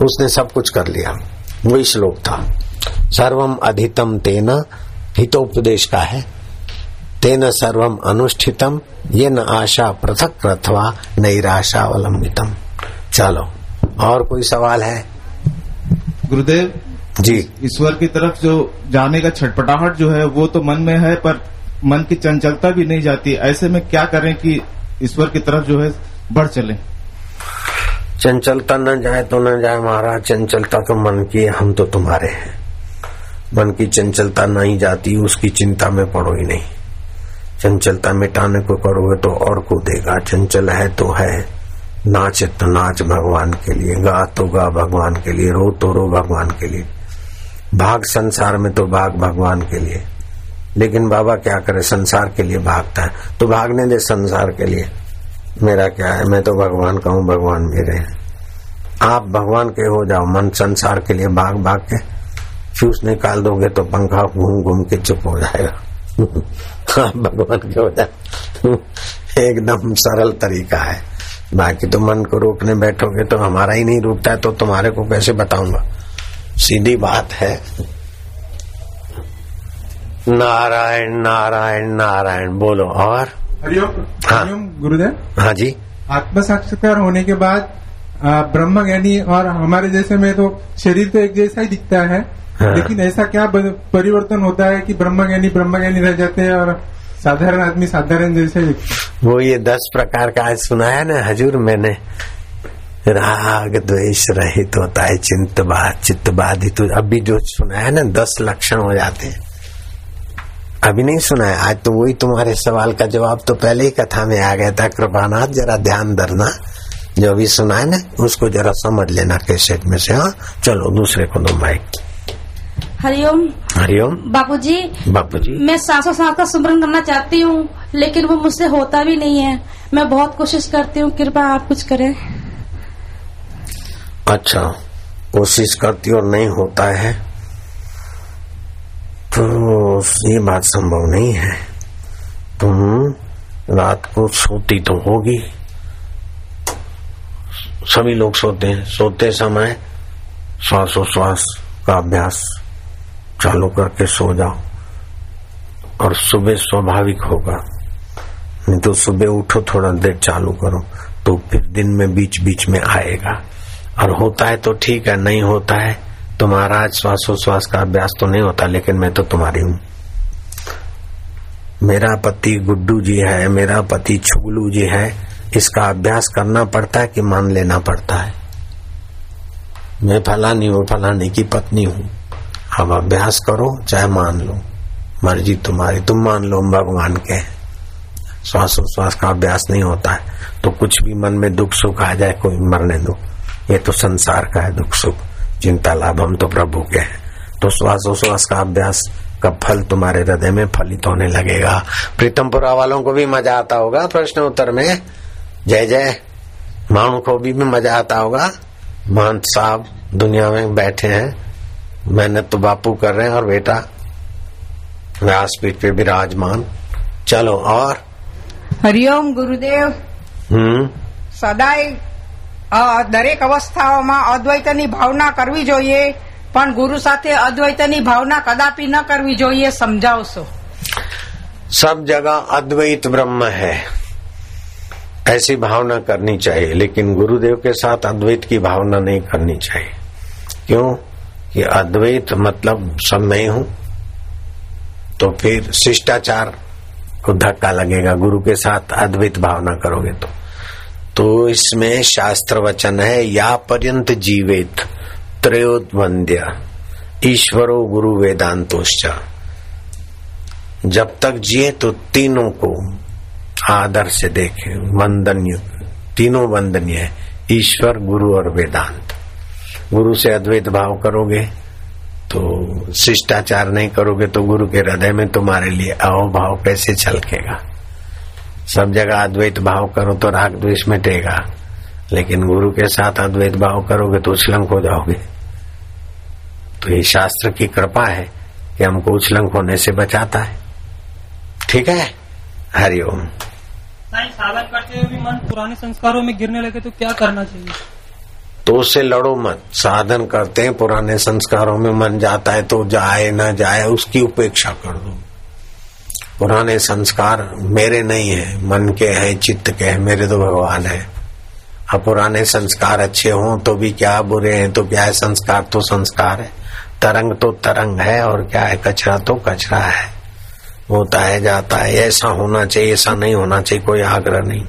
उसने सब कुछ कर लिया। वही श्लोक था। सर्वम अधितम तेना हितोपदेश का है। तेन सर्वम अनुष्ठितम ये न आशा पृथक कृथवा नैराशा अवलंबितम चलो और कोई सवाल है? गुरुदेव जी। ईश्वर की तरफ़ जो जाने का छटपटाहट जो है वो तो मन में है पर मन की चंचलता भी नहीं जाती। ऐसे में क्या करें कि ईश्वर की तरफ़ जो है बढ़ चले? चंचलता न जाए तो न जाए महाराज, चंचलता तो मन की है, हम तो तुम्हारे हैं। मन की चंचलता नहीं जाती, उसकी चिंता में पड़ो ही नहीं। चंचलता मिटाने को करोगे तो और को देगा। चंचल है तो है। नाच तो नाच भगवान के लिए, गा तो गा भगवान के लिए, रो तो रो भगवान के लिए। भाग संसार में तो भाग भगवान के लिए। लेकिन बाबा क्या करे? संसार के लिए भागता है। तो भागने दे संसार के लिए। मेरा क्या है? मैं तो भगवान का हूँ, भगवान मेरे हैं। आप भगवान के हो जाओ, मन संसार के लिए भाग भाग के। फ्यूज निकाल दोगे तो पंखा घूम घूम के चुप हो जाएगा। आप भगवान के हो जाओ। एकदम सरल तरीका है। बाकी तो मन को रोकने बैठोगे तो हमारा ही नहीं रुकता है तो तुम्हारे को कैसे बताऊँगा? सीधी बात है। नारायण नारायण नारायण, बोलो और? हरिओम हाँ। हरिओम गुरुदेव। हाँ जी। आत्म साक्षात्कार होने के बाद ब्रह्म ज्ञानी और हमारे जैसे में तो शरीर तो एक जैसा ही दिखता है। हाँ। लेकिन ऐसा क्या परिवर्तन होता है कि ब्रह्म ज्ञानी ब्रह्म ज्ञानी रह जाते हैं और साधारण आदमी साधारण जैसे ही वो ये दस प्रकार का आज सुनाया ना हजूर मैंने। राग द्वेष रहित होता है चिंत चित्त बाधित अभी जो सुनाया ना दस लक्षण हो जाते हैं। अभी नहीं सुनाया आज तो वही तुम्हारे सवाल का जवाब तो पहले ही कथा में आ गया था। कृपानाथ जरा ध्यान धरना। जो अभी सुनाया ना उसको जरा समझ लेना कैसेट में से हाँ? चलो दूसरे को दो माइक हरिओम हरिओम बापू जी बापू जी मैं सासों सास का सुमरन करना चाहती हूँ लेकिन वो मुझसे होता भी नहीं है। मैं बहुत कोशिश करती हूँ कृपा आप कुछ करें। अच्छा कोशिश करती और नहीं होता है। तो ये बात संभव नहीं है। तुम रात को सोती तो होगी। सभी लोग सोते हैं। सोते समय श्वासोश्वास का अभ्यास चालू करके सो जाओ। और सुबह स्वाभाविक होगा। नहीं तो सुबह उठो, थोड़ा देर चालू करो तो फिर दिन में बीच बीच में आएगा। और होता है तो ठीक है, नहीं होता है तो महाराज श्वासोश्वास का अभ्यास तो नहीं होता, लेकिन मैं तो तुम्हारी हूँ। मेरा पति गुड्डू जी है, मेरा पति छुगलू जी है, इसका अभ्यास करना पड़ता है कि मान लेना पड़ता है। मैं फलानी हूँ फलानी की पत्नी हूँ। अब अभ्यास करो, चाहे मान लो। मर्ज़ी तुम्हारी, तुम मान लो भगवान के श्वासोश्वास का अभ्यास नहीं होता है। तो कुछ भी मन में दुख सुख आ जाए, कोई मरने दो। ये तो संसार का है दुख सुख। चिंता लाभ हम तो प्रभु के हैं। तो श्वासोश्वास का अभ्यास का फल तुम्हारे हृदय में फलित होने लगेगा। प्रीतमपुरा वालों को भी मज़ा आता होगा प्रश्न उत्तर में। जय जय। माओ को भी, भी मज़ा आता होगा। महंत साहब दुनिया में बैठे हैं। मेहनत तो बापू कर रहे हैं और बेटा व्यासपीठ पे विराजमान चलो और। हरिओम गुरुदेव। हम्म। सदाई દરેક અવસ્થાઓમાં અદ્વૈતની ભાવના કરવી જોઈએ પણ ગુરુ સાથે અદ્વૈતની ભાવના કદાપી ન કરવી જોઈએ સમજાવશો सब जगह अद्वैत ब्रह्म है ऐसी भावना करनी चाहिए लेकिन गुरुदेव के साथ अद्वैत की भावना नहीं करनी चाहिए क्यों कि अद्वैत मतलब सब मैं हूं तो फिर शिष्टाचार को धक्का लगेगा गुरु के साथ अद्वैत भावना करोगे तो तो इसमें शास्त्र वचन है, या पर्यंत जीवित त्रयोद्वंद्य ईश्वरो गुरु वेदांतोश्च। जब तक जिए तो तीनों को आदर से देखे। वंदनीय, तीनों वंदनीय है, ईश्वर, गुरु और वेदांत। गुरु से अद्वैत भाव करोगे तो शिष्टाचार नहीं करोगे तो गुरु के हृदय में तुम्हारे लिए अहोभाव कैसे छलकेगा? सब जगह अद्वैत भाव करो तो राग द्वेष मिटेगा। लेकिन गुरु के साथ अद्वैत भाव करोगे तो उछलंक हो जाओगे। तो ये शास्त्र की कृपा है कि हमको उछलंक होने से बचाता है। ठीक है? हरिओम साधन करते हुए भी मन पुराने संस्कारों में गिरने लगे तो क्या करना चाहिए? तो उससे लड़ो मत। साधन करते हैं पुराने संस्कारों में मन जाता है तो जाए ना जाए उसकी उपेक्षा कर दो। पुराने संस्कार मेरे नहीं है मन के हैं चित्त के हैं मेरे तो भगवान है। अब पुराने संस्कार अच्छे हों तो भी क्या बुरे हैं तो क्या है? संस्कार तो संस्कार है। तरंग तो तरंग है और क्या है? कचरा तो कचरा है। होता है जाता है ऐसा होना चाहिए ऐसा नहीं होना चाहिए कोई आग्रह नहीं।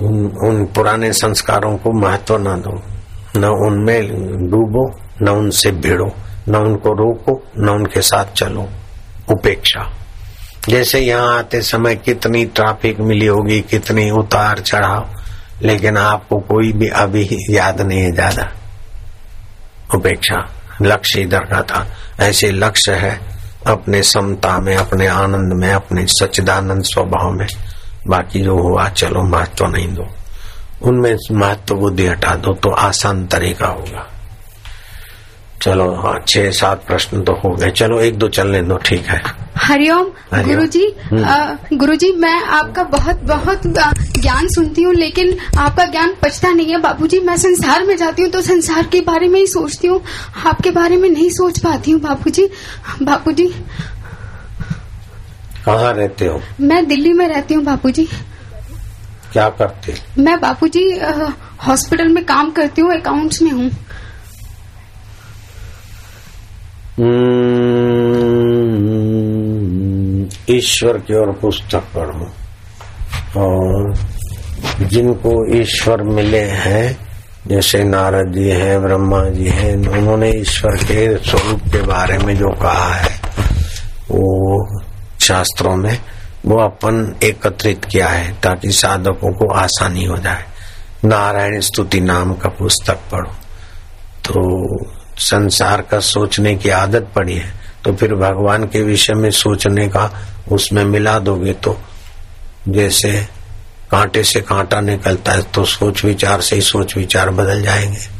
उन, उन पुराने संस्कारों को महत्व न दो। न उनमें डूबो न उनसे भिड़ो न उनको रोको न उनके साथ चलो। उपेक्षा। जैसे यहाँ आते समय कितनी ट्रैफ़िक मिली होगी, कितनी उतार चढ़ाव, लेकिन आपको कोई भी अभी याद नहीं है ज़्यादा। उपेक्षा, लक्ष्य इधर का था। ऐसे लक्ष्य है अपने समता में, अपने आनंद में, अपने सच्चिदानंद स्वभाव में। बाकी जो हुआ, चलो महत्व नहीं दो। उनमें महत्व बुद्धि हटा दो तो आसान तरीका होगा। चलो हाँ छह सात प्रश्न तो हो गए चलो एक दो चलने दो ठीक है। हरिओम गुरु जी। गुरु जी मैं आपका बहुत बहुत ज्ञान सुनती हूँ लेकिन आपका ज्ञान पचता नहीं है। बाबूजी मैं संसार में जाती हूँ तो संसार के बारे में ही सोचती हूँ। आपके बारे में नहीं सोच पाती हूँ बाबूजी। बाबूजी। कहाँ रहते हो? मैं दिल्ली में रहती हूँ बाबूजी। क्या करते? मैं बाबूजी अ, हॉस्पिटल में काम करती हूँ अकाउंट्स में हूँ। हम्म, ईश्वर की ओर पुस्तक पढ़ो। और जिनको ईश्वर मिले हैं, जैसे नारद जी हैं, ब्रह्मा जी हैं, उन्होंने ईश्वर के स्वरूप के बारे में जो कहा है, वो शास्त्रों में, वो अपन एकत्रित किया है, ताकि साधकों को आसानी हो जाए। नारायण स्तुति नाम का पुस्तक पढ़ो। तो संसार का सोचने की आदत पड़ी है तो फिर भगवान के विषय में सोचने का उसमें मिला दोगे तो जैसे कांटे से कांटा निकलता है तो सोच विचार से ही सोच विचार बदल जाएँगे।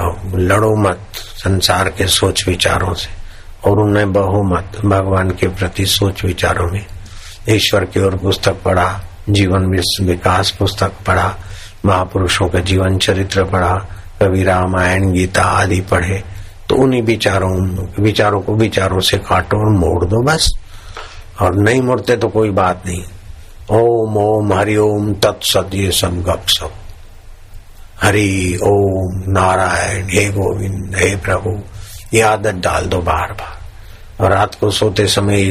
और लड़ो मत संसार के सोच विचारों से, और उन्हें बहो मत भगवान के प्रति सोच विचारों में। ईश्वर की ओर पुस्तक पढ़ा, जीवन विकास पुस्तक पढ़ा, महापुरुषों का जीवन चरित्र पढ़ा कभी रामायण, गीता आदि पढ़े तो उन्हीं विचारों विचारों को विचारों से काटो और मोड़ दो बस। और नहीं मोड़ते तो कोई बात नहीं। ओम ओम, हरि ओम तत्सत ये सब गप सब हरि ओम, नारायण, हे गोविंद, हे प्रभु, ये आदत डाल दो बार बार और रात को सोते समय,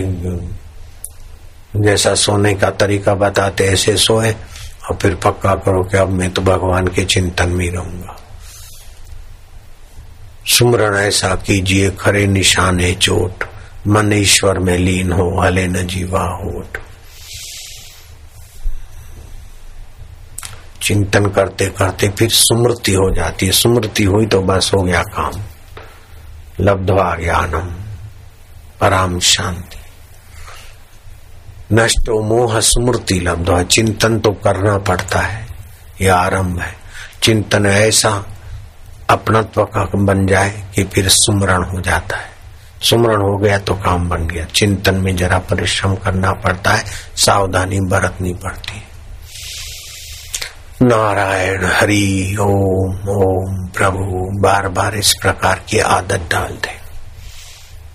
जैसा सोने का तरीका बताते, ऐसे सोए, और फिर पक्का करो कि अब मैं तो भगवान के चिंतन में रहूँगा। सुमरण ऐसा कीजिए खरे निशाने चोट। मन ईश्वर में लीन हो, हले न जीवा होठ। चिंतन करते करते फिर सुमृति हो जाती है। सुमृति हुई तो बस हो गया काम। लब्धवा ज्ञानम पराम शांति। नष्टो मोह, स्मृति लब्धवा चिंतन तो करना पड़ता है। यह आरंभ है। चिंतन ऐसा अपनत्व का बन जाए कि फिर सुमरण हो जाता है। सुमरण हो गया तो काम बन गया। चिंतन में जरा परिश्रम करना पड़ता है, सावधानी बरतनी पड़ती है। नारायण हरि ओम ओम प्रभु बार बार इस प्रकार की आदत डाल दे।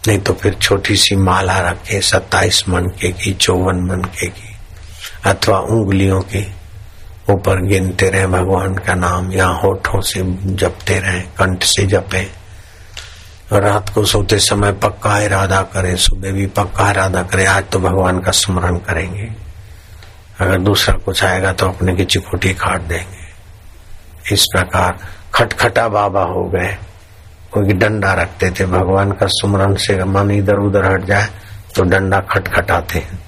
नहीं तो फिर छोटी सी माला रखे, सत्ताईस मन के की, चौवन मनके की, अथवा उंगलियों के ऊपर गिनते रहे, भगवान का नाम या होठों से जपते रहे, कंठ से जपे। रात को सोते समय पक्का इरादा करें, सुबह भी पक्का इरादा करें, आज तो भगवान का स्मरण करेंगे। अगर दूसरा कुछ आएगा तो अपने की चिकोटी काट देंगे। इस प्रकार खटखटा बाबा हो गए। कोई डंडा रखते थे, भगवान का सुमरण से मन इधर उधर हट जाए तो डंडा खटखटाते हैं।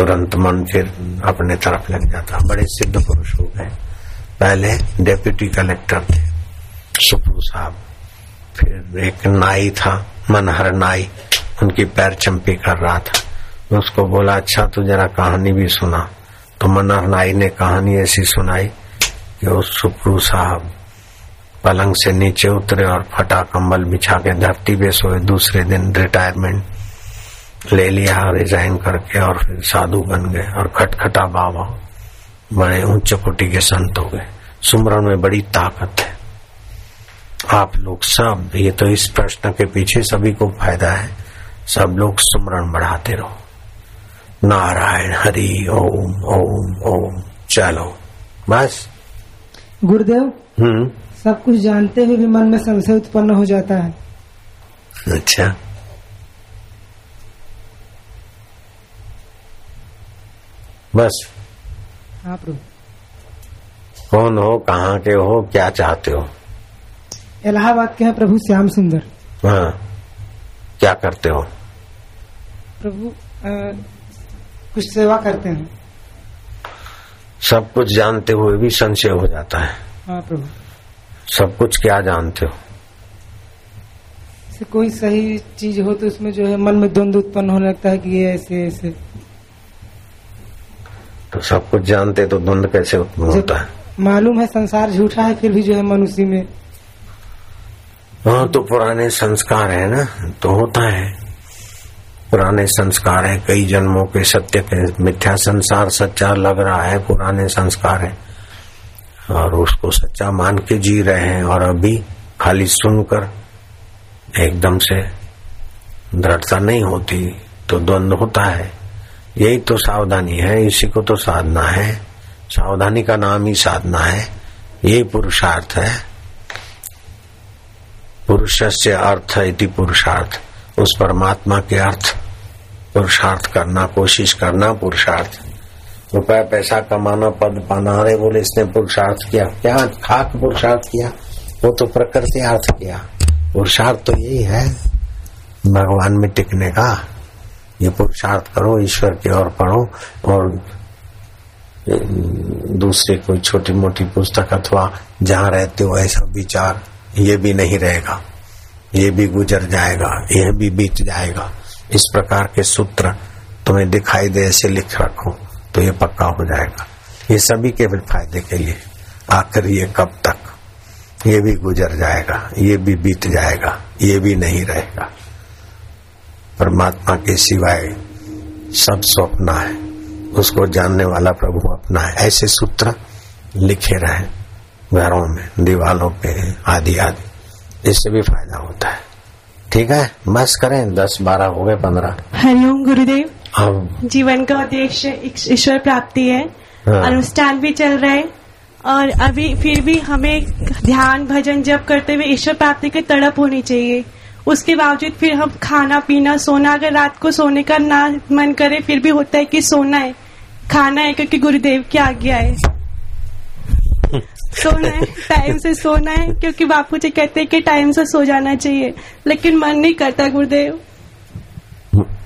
तुरंत मन फिर अपने तरफ़ लग जाता। बड़े सिद्ध पुरुष हो गए। पहले डेप्यूटी कलेक्टर थे, सुप्रू साहब। फिर एक नाई था, मनहर नाई। उनकी पैर चंपी कर रहा था। उसको बोला अच्छा तू जरा कहानी भी सुना। तो मनहर नाई ने कहानी ऐसी सुनाई कि वो सुप्रू साहब पलंग से नीचे उतरे और फटा कंबल बिछा के धरती पे सोए। दूसरे दिन रिटायरमेंट ले लिया रिजाइन करके और फिर साधु बन गए और खटखटा बाबा। बड़े उच्च कोटि के संत हो गए। सुमरण में बड़ी ताकत है। आप लोग सब ये तो इस प्रश्न के पीछे सभी को फ़ायदा है। सब लोग सुमरण बढ़ाते रहो। नारायण हरि ओम ओम ओम। चलो बस। गुरुदेव हम्म। सब कुछ जानते हुए भी मन में संशय उत्पन्न हो जाता है। अच्छा। बस। हाँ प्रभु। कौन हो कहाँ के हो क्या चाहते हो? इलाहाबाद के हैं प्रभु श्याम सुंदर। हाँ। क्या करते हो? प्रभु अ, कुछ सेवा करते हैं। सब कुछ जानते हुए भी संशय हो जाता है। हाँ प्रभु। सब कुछ क्या जानते हो? कोई सही चीज़ हो तो उसमें जो है मन में द्वंद्व उत्पन्न होने लगता है कि ये ऐसे ऐसे। तो सब कुछ जानते तो द्वंद कैसे उत्पन्न होता है? मालूम है संसार झूठा है फिर भी जो है मनुष्य में। हाँ तो पुराने संस्कार है ना तो होता है। पुराने संस्कार है कई जन्मों के सत्य के मिथ्या संसार सच्चा लग रहा है पुराने संस्कार है। और उसको सच्चा मान के जी रहे हैं और अभी खाली सुनकर एकदम से दृढ़ता नहीं होती तो द्वंद्व होता है। यही तो सावधानी है, इसी को तो साधना है। सावधानी का नाम ही साधना है। यही पुरुषार्थ है। पुरुष से अर्थ इति पुरुषार्थ। उस परमात्मा के अर्थ, पुरुषार्थ करना, कोशिश करना पुरुषार्थ। रुपया पैसा कमाना, पद पाना अरे बोले इसने पुरुषार्थ किया। क्या खाक पुरुषार्थ किया? वो तो प्रकृति अर्थ किया। पुरुषार्थ तो यही है। भगवान में टिकने का। ये पुरुषार्थ करो, ईश्वर की ओर पढ़ो और दूसरे कोई छोटी मोटी पुस्तक अथवा जहाँ रहते हो ऐसा विचार, ये भी नहीं रहेगा। ये भी गुजर जाएगा, यह भी बीत जाएगा। इस प्रकार के सूत्र तुम्हें दिखाई दे ऐसे लिख रखो तो ये पक्का हो जाएगा। ये सभी के फ़ायदे के लिए। आखिर ये कब तक? ये भी गुजर जाएगा, ये भी बीत जाएगा, ये भी नहीं रहेगा। परमात्मा के सिवाय सब स्वप्न है। उसको जानने वाला प्रभु अपना है। ऐसे सूत्र लिखे रहे घरों में दीवालों पे आदि आदि। इससे भी फ़ायदा होता है। ठीक है? बस करें। दस बारह हो गए पंद्रह। हरिओम गुरुदेव। अब जीवन का उद्देश्य ईश्वर प्राप्ति है। हाँ। अनुष्ठान भी चल रहे और अभी फिर भी हमें ध्यान भजन जप करते हुए ईश्वर प्राप्ति की तड़प होनी चाहिए। उसके बावजूद फिर हम खाना पीना, सोना, अगर रात को सोने का ना मन करे, फिर भी होता है कि सोना है। खाना है क्योंकि गुरुदेव की आज्ञा है। सोना है, टाइम से सोना है, क्योंकि बापू जी कहते हैं कि टाइम से सो जाना चाहिए। लेकिन मन नहीं करता गुरुदेव।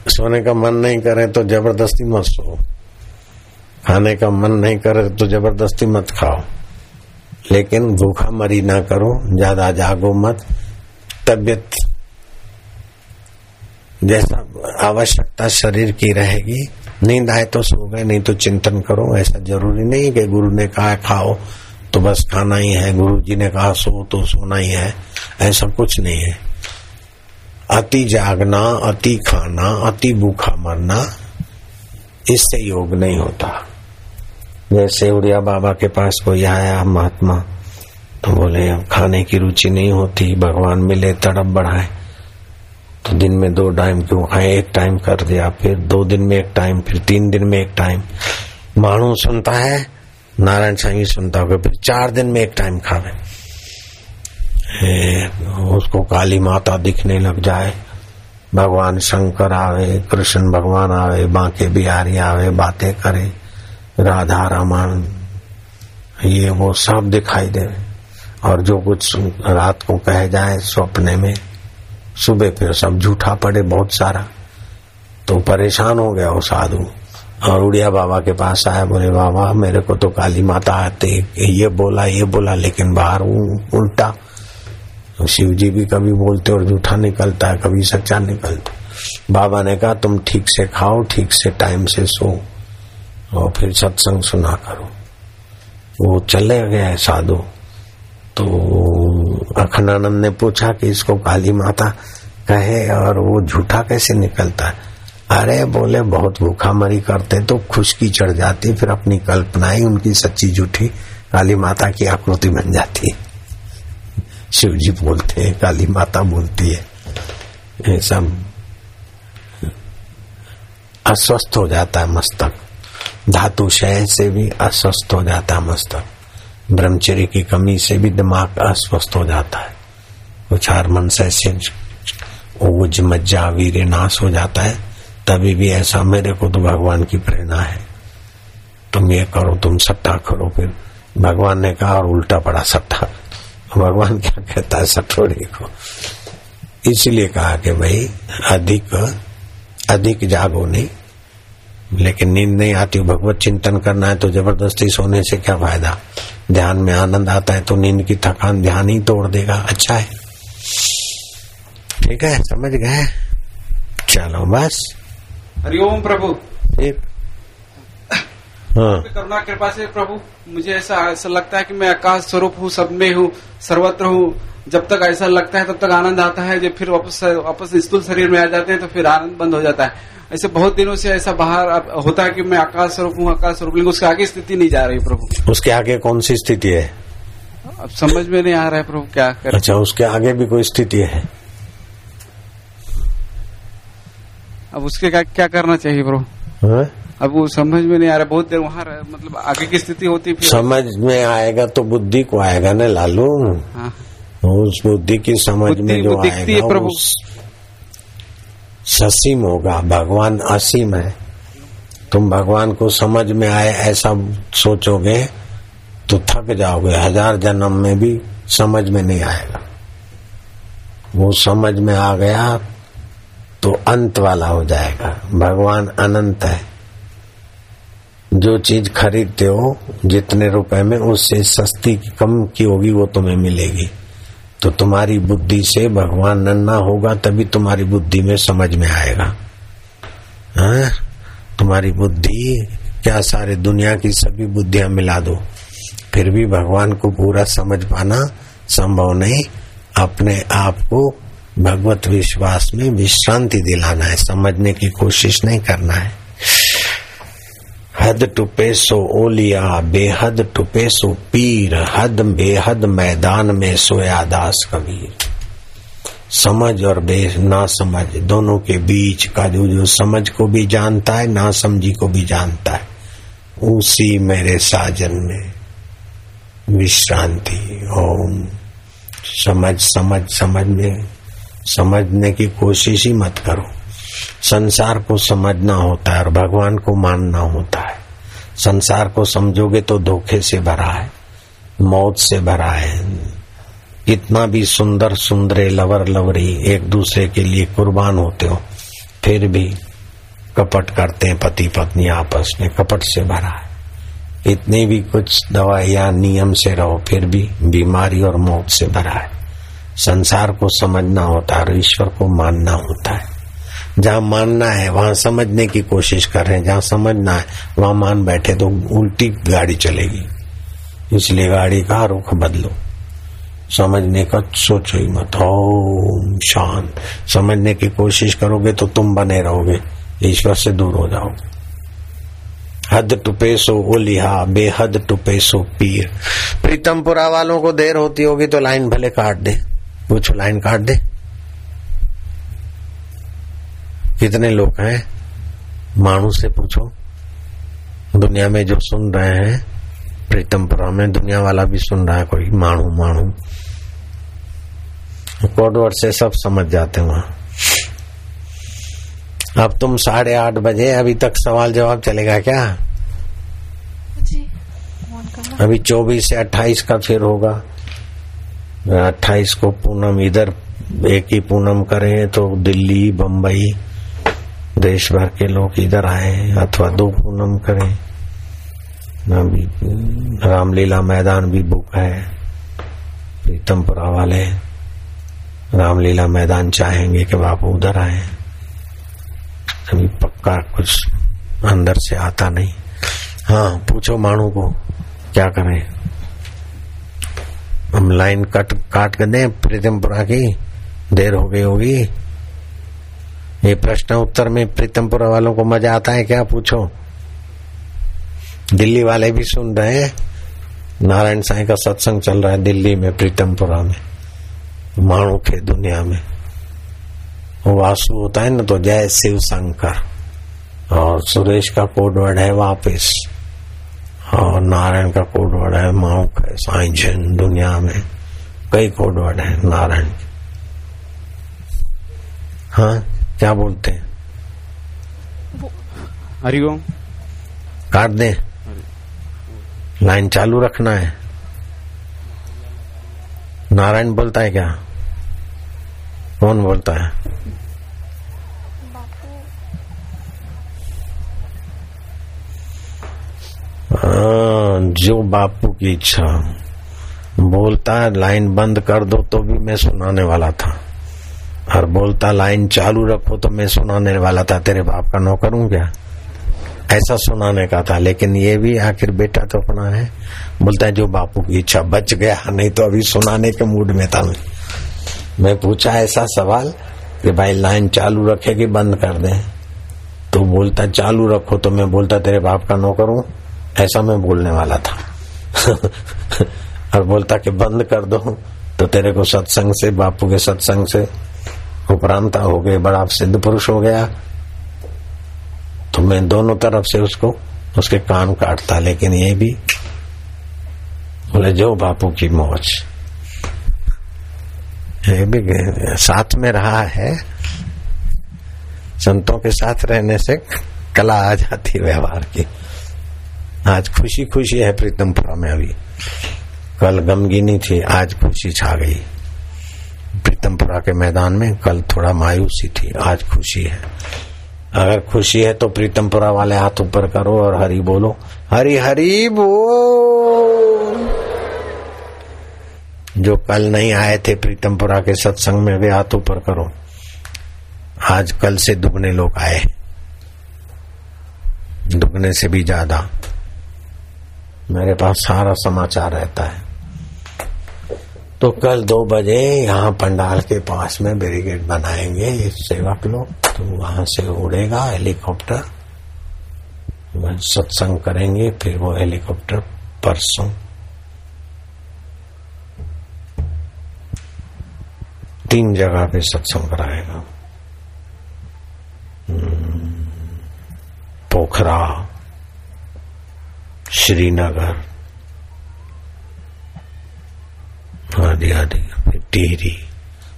सोने का मन नहीं करे तो ज़बरदस्ती मत सो। खाने का मन नहीं करे तो ज़बरदस्ती मत खाओ। लेकिन भूखा मरी ना करो, ज़्यादा जागो मत। तबियत जैसा आवश्यकता शरीर की रहेगी, नींद आए तो सो गए, नहीं तो चिंतन करो, ऐसा ज़रूरी नहीं कि गुरु ने कहा, खाओ तो बस खाना ही है। गुरु जी ने कहा, सो तो सोना ही है। ऐसा कुछ नहीं है। अति जागना, अति खाना, अति भूखा मरना, इससे योग नहीं होता। जैसे उड़िया बाबा के पास कोई आया, महात्मा तो बोले खाने की रुचि नहीं होती, भगवान मिले, तड़प बढ़ाए। तो दिन में दो टाइम क्यों खाए? एक टाइम कर दिया, फिर दो दिन में एक टाइम फिर तीन दिन में एक टाइम मानू सुनता है, नारायण साईं सुनता होगा, फिर चार दिन में एक टाइम खावे। उसको काली माता दिखने लग जाए। भगवान शंकर आवे, कृष्ण भगवान आवे, बांके बिहारी आवे, बातें करे, राधा रमन ये वो सब दिखाई दे और जो कुछ रात को कह जाए, सपने में सुबह फिर सब झूठा पड़े बहुत सारा। तो परेशान हो गया वो साधु। और उड़िया बाबा के पास आया, बोले, बाबा, मेरे को तो काली माता आते, ये बोला ये बोला, लेकिन बाहर उल्टा। तो शिव जी भी कभी बोलते और झूठा निकलता है, कभी सच्चा निकलता बाबा ने कहा, तुम ठीक से खाओ, ठीक से टाइम से सो, और फिर सत्संग सुना करो। वो चले गए साधु। तो अखंडानंद ने पूछा कि इसको काली माता कहे और वो झूठा कैसे निकलता? है अरे बोले, बहुत भूखा मरी करते तो खुशकी चढ़ जाती, फिर अपनी कल्पनाएँ, उनकी सच्ची झूठी काली माता की आकृति बन जाती। है शिव जी बोलते हैं, काली माता बोलती है। सब अस्वस्थ हो जाता है मस्तक। धातु शय से भी अस्वस्थ हो जाता है मस्तक। ब्रह्मचर्य की कमी से भी दिमाग अस्वस्थ हो जाता है। कुछ हारमोन से ओज मज्जा वीर नाश हो जाता है। तभी भी ऐसा मेरे को तो भगवान की प्रेरणा है। तुम ये करो, तुम सट्टा करो, फिर भगवान ने कहा और उल्टा पड़ा सट्टा भगवान क्या कहता है सठोड़ी को? इसलिए कहा कि भाई, अधिक अधिक जागो नहीं। लेकिन नींद नहीं आती भगवत चिंतन करना है तो ज़बरदस्ती सोने से क्या फ़ायदा? ध्यान में आनंद आता है तो नींद की थकान ध्यान ही तोड़ देगा। अच्छा है। ठीक है समझ गए? चलो बस। हरिओम प्रभु। हाँ। करुणा कृपा से प्रभु मुझे ऐसा ऐसा लगता है कि मैं आकाश स्वरूप हूँ सब में हूँ सर्वत्र हूँ। जब तक ऐसा लगता है तब तक आनंद आता है। जब फिर वापस वापस स्थूल शरीर में आ जाते हैं तो फिर आनंद बंद हो जाता है। ऐसे बहुत दिनों से ऐसा बाहर होता है कि मैं आकाश स्वरूप हूँ आकाश स्वरूप लेकिन उसके आगे स्थिति नहीं जा रही प्रभु। उसके आगे कौन सी स्थिति है? अब समझ में नहीं आ रहा है प्रभु क्या कर। अच्छा उसके आगे भी कोई स्थिति है? अब उसके क्या क्या करना चाहिए प्रभु? हाँ? अब वो समझ में नहीं आ रहा बहुत देर वहाँ मतलब आगे की स्थिति होती है फिर समझ में आएगा तो बुद्धि को आएगा ना लालू। हाँ। उस बुद्धि की समझ में जो दिखती है आएगा प्रभु। ससीम होगा, भगवान असीम है। तुम भगवान को समझ में आए, ऐसा सोचोगे तो थक जाओगे। हज़ार जन्म में भी समझ में नहीं आएगा। वो समझ में आ गया तो अंत वाला हो जाएगा। भगवान अनंत है। जो चीज़ खरीदते हो, जितने रुपए में, उससे सस्ती कम की होगी, वो तुम्हें मिलेगी। तो तुम्हारी बुद्धि से भगवान नन्ना होगा, तभी तुम्हारी बुद्धि में समझ में आएगा। हाँ? तुम्हारी बुद्धि, क्या सारे दुनिया की सभी बुद्धियाँ मिला दो। फिर भी भगवान को पूरा समझ पाना संभव नहीं। अपने आप को भगवत विश्वास में विश्रांति दिलाना है, समझने की कोशिश नहीं करना है। हद टुपे सो ओलिया, बेहद टुपे सो पीर, हद बेहद मैदान में सोया दास कबीर। समझ और बे ना समझ, दोनों के बीच का जो जो समझ को भी जानता है, ना समझी को भी जानता है, उसी मेरे साजन में विश्रांति। ओम। समझ समझ, समझने समझने की कोशिश ही मत करो। संसार को समझना होता है और भगवान को मानना होता है। संसार को समझोगे तो धोखे से भरा है, मौत से भरा है। कितना भी सुंदर सुंदरे, लवर लवरी एक दूसरे के लिए कुर्बान होते हो, फिर भी कपट करते हैं पति पत्नी आपस में, कपट से भरा है। इतने भी कुछ दवाइयाँ नियम से रहो, फिर भी बीमारी और मौत से भरा है। संसार को समझना होता है और ईश्वर को मानना होता है। जहाँ मानना है, वहाँ समझने की कोशिश कर रहे हैं, जहाँ समझना है, वहाँ मान बैठे तो उल्टी गाड़ी चलेगी। इसलिए गाड़ी का रुख बदलो। समझने का सोचो ही मत। ओम शांत। समझने की कोशिश करोगे तो तुम बने रहोगे, ईश्वर से दूर हो जाओगे हद टुपे सो ओलिहा, बेहद टुपे सो पीर। प्रीतमपुरा वालों को देर होती होगी तो लाइन भले काट दे। पूछो, लाइन काट दे? कितने लोग हैं? मानू से पूछो। दुनिया में जो सुन रहे हैं प्रीतमपुरा में दुनिया वाला भी सुन रहा है कोई मानू मानू कोड वर्ड से सब समझ जाते हैं वहाँ। अब तुम साढ़े आठ बजे अभी तक सवाल जवाब चलेगा क्या? अभी चौबीस से अट्ठाईस का फिर होगा। अट्ठाईस को पूनम इधर एक ही पूनम करें तो दिल्ली बम्बई देश भर के लोग इधर आए, अथवा दो पूनम करें। रामलीला मैदान भी बुक है प्रीतमपुरा वाले रामलीला मैदान चाहेंगे कि बापू उधर आए। अभी पक्का कुछ अंदर से आता नहीं। हाँ पूछो मानू को, क्या करें? हम लाइन कट, काट कर दें प्रीतमपुरा की? देर हो गई होगी? ये प्रश्न उत्तर में प्रीतमपुरा वालों को मज़ा आता है, क्या पूछो? दिल्ली वाले भी सुन रहे हैं। नारायण साईं का सत्संग चल रहा है दिल्ली में, प्रीतमपुरा में। माणू खे दुनिया में। वासु होता है ना तो जय शिव शंकर। और सुरेश का कोडवर्ड है वापिस। और नारायण का कोडवर्ड है माउक है साई जन दुनिया में। कई कोडवर्ड है नारायण के। हाँ? क्या बोलते हैं? हरिओम काट दे। लाइन चालू रखना है। नारायण बोलता है क्या? कौन बोलता है? हाँ, जो बापू की इच्छा। बोलता है लाइन बंद कर दो तो भी मैं सुनाने वाला था। और बोलता लाइन चालू रखो तो मैं सुनाने वाला था, तेरे बाप का नौकर हूँ क्या? ऐसा सुनाने का था, लेकिन ये भी आखिर बेटा तो अपना है। बोलता है, जो बापू की इच्छा बच गया, नहीं तो अभी सुनाने के मूड में था मैं। मैं पूछा, ऐसा सवाल? कि भाई, लाइन चालू रखे कि बंद कर दे। तो बोलता चालू रखो। तो मैं बोलता, तेरे बाप का नौकर हूँ। ऐसा मैं बोलने वाला था। और बोलता कि, बंद कर दो। तो तेरे को सत्संग से, बापू के सत्संग से उपरांता हो गए, बड़ा सिद्ध पुरुष हो गया। तो मैं दोनों तरफ़ से उसको, उसके कान काटता, लेकिन ये भी बोले, जो बापू की मौज। ये भी साथ में रहा है। संतों के साथ रहने से कला आ जाती है व्यवहार की। आज खुशी खुशी है प्रीतमपुरा में अभी। कल गमगीनी थी, आज खुशी छा गई। प्रीतमपुरा के मैदान में कल थोड़ा मायूसी थी, आज खुशी है। अगर खुशी है तो प्रीतमपुरा वाले हाथ ऊपर करो और हरी बोलो। हरी हरी बोल जो कल नहीं आए थे प्रीतमपुरा के सत्संग में, वे हाथ ऊपर करो। आज कल से दुगने लोग आए दुगने से भी ज़्यादा। मेरे पास सारा समाचार रहता है। तो कल दो बजे यहाँ पंडाल के पास में बैरिकेड बनाएँगे सेवक लोग तो वहाँ से उड़ेगा हेलीकॉप्टर। सत्संग करेंगे, फिर वो हेलीकॉप्टर परसों। तीन जगह पे सत्संग कराएगा। पोखरा, श्रीनगर आदि आदि टिहरी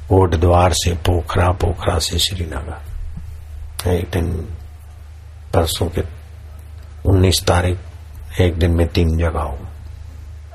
कोट द्वार से, पोखरा पोखरा से श्रीनगर। एक दिन परसों के 19 तारीख, एक दिन में तीन जगह। हूँ